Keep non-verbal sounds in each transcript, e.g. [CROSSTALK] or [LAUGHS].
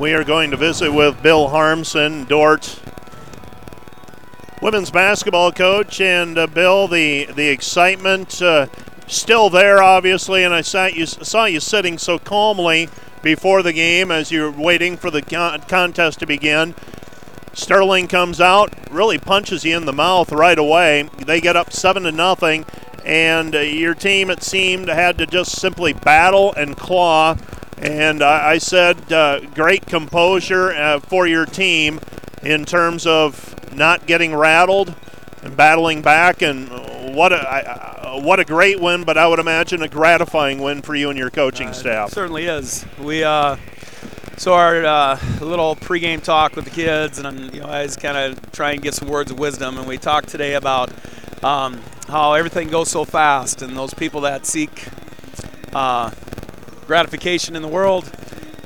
We are going to visit with Bill Harmsen, Dordt women's basketball coach, and uh, Bill, the the excitement uh, still there, obviously, and I saw you saw you sitting so calmly before the game as you're waiting for the con- contest to begin. Sterling comes out, really punches you in the mouth right away. They get up seven to nothing, and uh, your team, it seemed, had to just simply battle and claw. And I said, uh, great composure uh, for your team in terms of not getting rattled and battling back. And what a what a great win, but I would imagine a gratifying win for you and your coaching uh, staff. certainly is. We uh, so our uh, little pregame talk with the kids, and you know, I was kind of try and get some words of wisdom. And we talked today about um, how everything goes so fast, and those people that seek uh, gratification in the world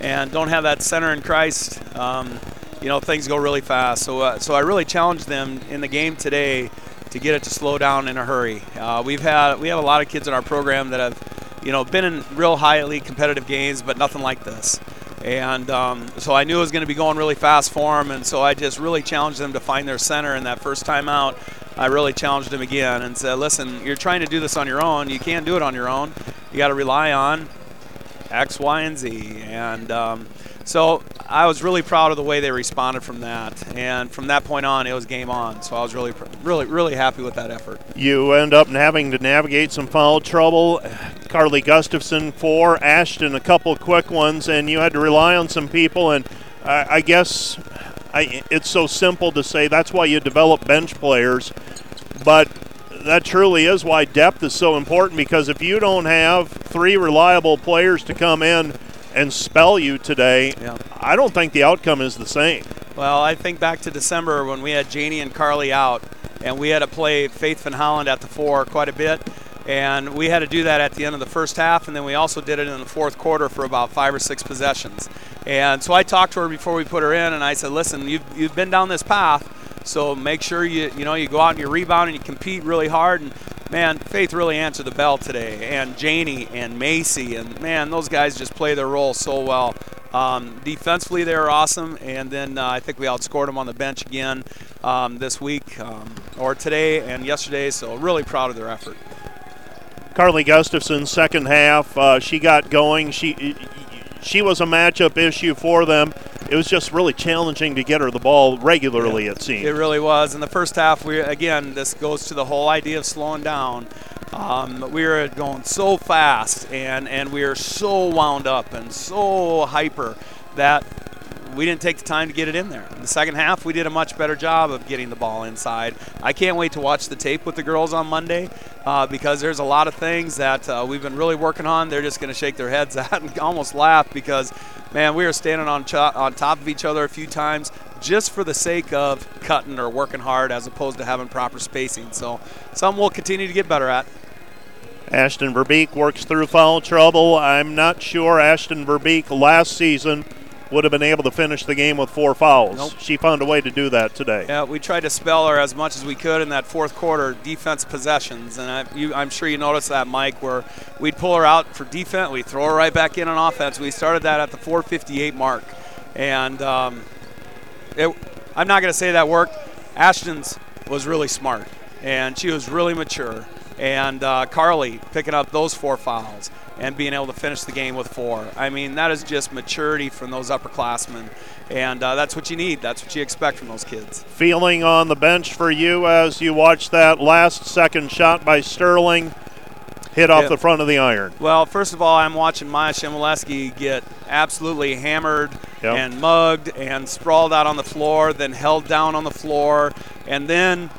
and don't have that center in Christ. Um, you know things go really fast. So uh, so I really challenged them in the game today to get it to slow down in a hurry. Uh, we've had we have a lot of kids in our program that have you know been in real highly competitive games, but nothing like this. And um, so I knew it was going to be going really fast for them, and so I just really challenged them to find their center. And that first time out, I really challenged them again and said, "Listen, you're trying to do this on your own. You can't do it on your own. You got to rely on X, Y, and Z." And um, so I was really proud of the way they responded from that, and from that point on, it was game on. So I was really, really, really happy with that effort. You end up having to navigate some foul trouble. Carly Gustafson four, Ashton a couple quick ones, and you had to rely on some people. And I, I guess I, it's so simple to say that's why you develop bench players, but that truly is why depth is so important because if you don't have three reliable players to come in and spell you today, yeah. I don't think the outcome is the same. Well, I think back to December when we had Janie and Carly out, and we had to play Faith Van Holland at the four quite a bit. And we had to do that at the end of the first half, and then we also did it in the fourth quarter for about five or six possessions. And so I talked to her before we put her in, and I said, "Listen, you've, you've been down this path, so make sure you you know you go out and you rebound and you compete really hard. And man, Faith really answered the bell today, and Janie and Macy, and man, those guys just play their role so well. Um, defensively, they were awesome, and then uh, I think we outscored them on the bench again um, this week um, or today and yesterday. So really proud of their effort. Carly Gustafson, second half, uh, she got going. She she was a matchup issue for them it was just really challenging to get her the ball regularly. Yeah, it seemed it really was. In the first half, we again this goes to the whole idea of slowing down. Um, we were going so fast and and we were so wound up and so hyper that we didn't take the time to get it in there. In the second half, we did a much better job of getting the ball inside. I can't wait to watch the tape with the girls on Monday uh, because there's a lot of things that uh, we've been really working on. They're just going to shake their heads [LAUGHS] at and almost laugh because, man, we are standing on, ch- on top of each other a few times just for the sake of cutting or working hard as opposed to having proper spacing. So, something we'll continue to get better at. Ashton Verbeek works through foul trouble. I'm not sure Ashton Verbeek last season would have been able to finish the game with four fouls. Nope. She found a way to do that today. Yeah, we tried to spell her as much as we could in that fourth quarter defense possessions, and I, am sure you noticed that, Mike, where we'd pull her out for defense, we throw her right back in on offense. We started that at the 4:58 mark, and um, it, I'm not going to say that worked. Ashton's was really smart, and she was really mature, and uh, Carly picking up those four fouls and being able to finish the game with four. I mean, that is just maturity from those upperclassmen, and uh, that's what you need. That's what you expect from those kids. Feeling on the bench for you as you watch that last second shot by Sterling hit off yeah. the front of the iron? Well, first of all, I'm watching Maya Shimoleski get absolutely hammered yep. and mugged and sprawled out on the floor, then held down on the floor, and then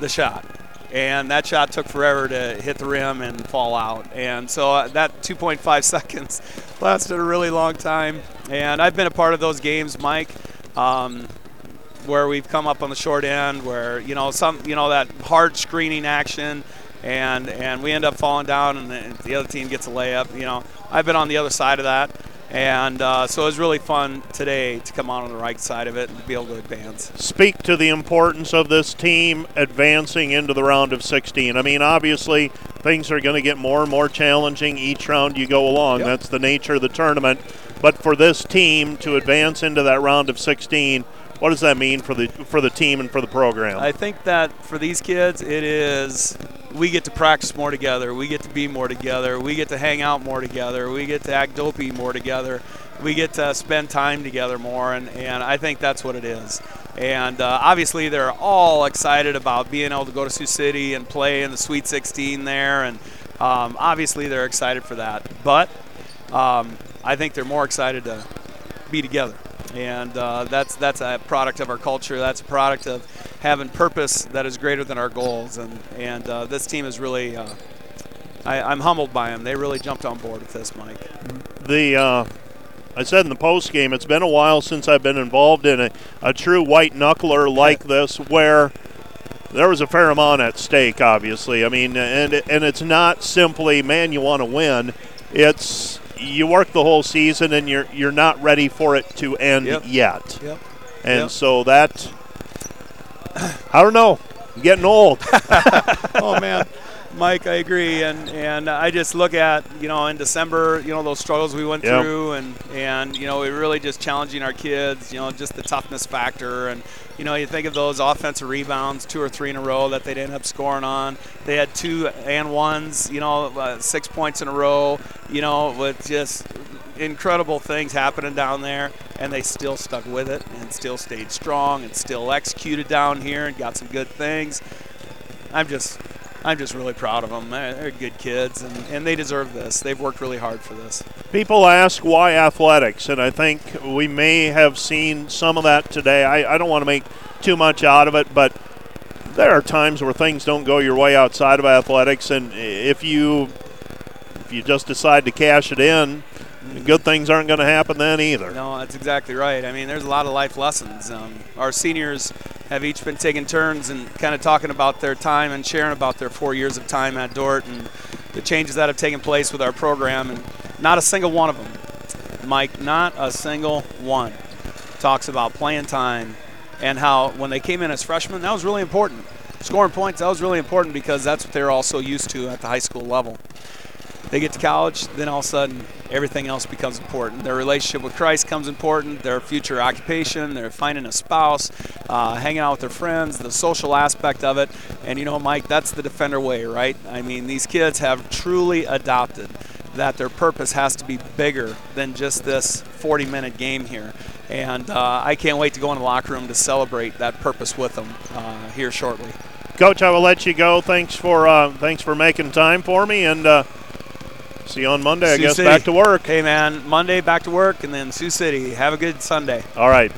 the shot and that shot took forever to hit the rim and fall out. And so uh, that 2.5 [LAUGHS] seconds lasted a really long time. And I've been a part of those games, Mike, um, where we've come up on the short end, where you know some, you know that hard screening action, and and we end up falling down, and the, the other team gets a layup. You know, I've been on the other side of that. And uh, so it was really fun today to come out on the right side of it and be able to advance. Speak to the importance of this team advancing into the round of 16. I mean, obviously, things are going to get more and more challenging each round you go along. Yep. That's the nature of the tournament. But for this team to advance into that round of 16, what does that mean for the for the team and for the program? I think that for these kids, it is we get to practice more together. We get to be more together. We get to hang out more together. We get to act dopey more together. We get to spend time together more, and, and I think that's what it is. And uh, obviously, they're all excited about being able to go to Sioux City and play in the Sweet 16 there, and um, obviously they're excited for that. But um, I think they're more excited to be together and uh, that's that's a product of our culture. That's a product of having purpose that is greater than our goals. And and uh, this team is really, uh, I, am humbled by them. They really jumped on board with this, Mike. The uh, I said in the post game, it's been a while since I've been involved in a, a true white knuckler like this, where there was a fair amount at stake. Obviously, I mean, and and it's not simply man, you want to win. It's you work the whole season and you're you're not ready for it to end yep. yet. Yep. And yep. so that I don't know. I'm getting old. [LAUGHS] oh man. Mike, I agree, and and I just look at you know in December, you know those struggles we went yep. through, and and you know we really just challenging our kids, you know just the toughness factor, and you know you think of those offensive rebounds, two or three in a row that they'd end up scoring on. They had two and ones, you know, uh, six points in a row, you know, with just incredible things happening down there, and they still stuck with it and still stayed strong and still executed down here and got some good things. I'm just I'm just really proud of them. They're good kids, and, and they deserve this. They've worked really hard for this. People ask why athletics, and I think we may have seen some of that today. I, I don't want to make too much out of it, but there are times where things don't go your way outside of athletics, and if you if you just decide to cash it in, good things aren't going to happen then either. No, that's exactly right. I mean, there's a lot of life lessons. Um, our seniors have each been taking turns and kind of talking about their time and sharing about their four years of time at Dordt and the changes that have taken place with our program. And not a single one of them, Mike, not a single one talks about playing time and how when they came in as freshmen, that was really important. Scoring points, that was really important because that's what they're all so used to at the high school level they get to college, then all of a sudden everything else becomes important. Their relationship with Christ comes important, their future occupation, they're finding a spouse, uh, hanging out with their friends, the social aspect of it. And you know, Mike, that's the defender way, right? I mean, these kids have truly adopted that their purpose has to be bigger than just this 40 minute game here. And uh, I can't wait to go in the locker room to celebrate that purpose with them uh, here shortly. Coach, I will let you go. Thanks for uh, thanks for making time for me, and uh, See you on Monday, Sioux I guess. City. Back to work. Hey, man. Monday, back to work, and then Sioux City. Have a good Sunday. All right.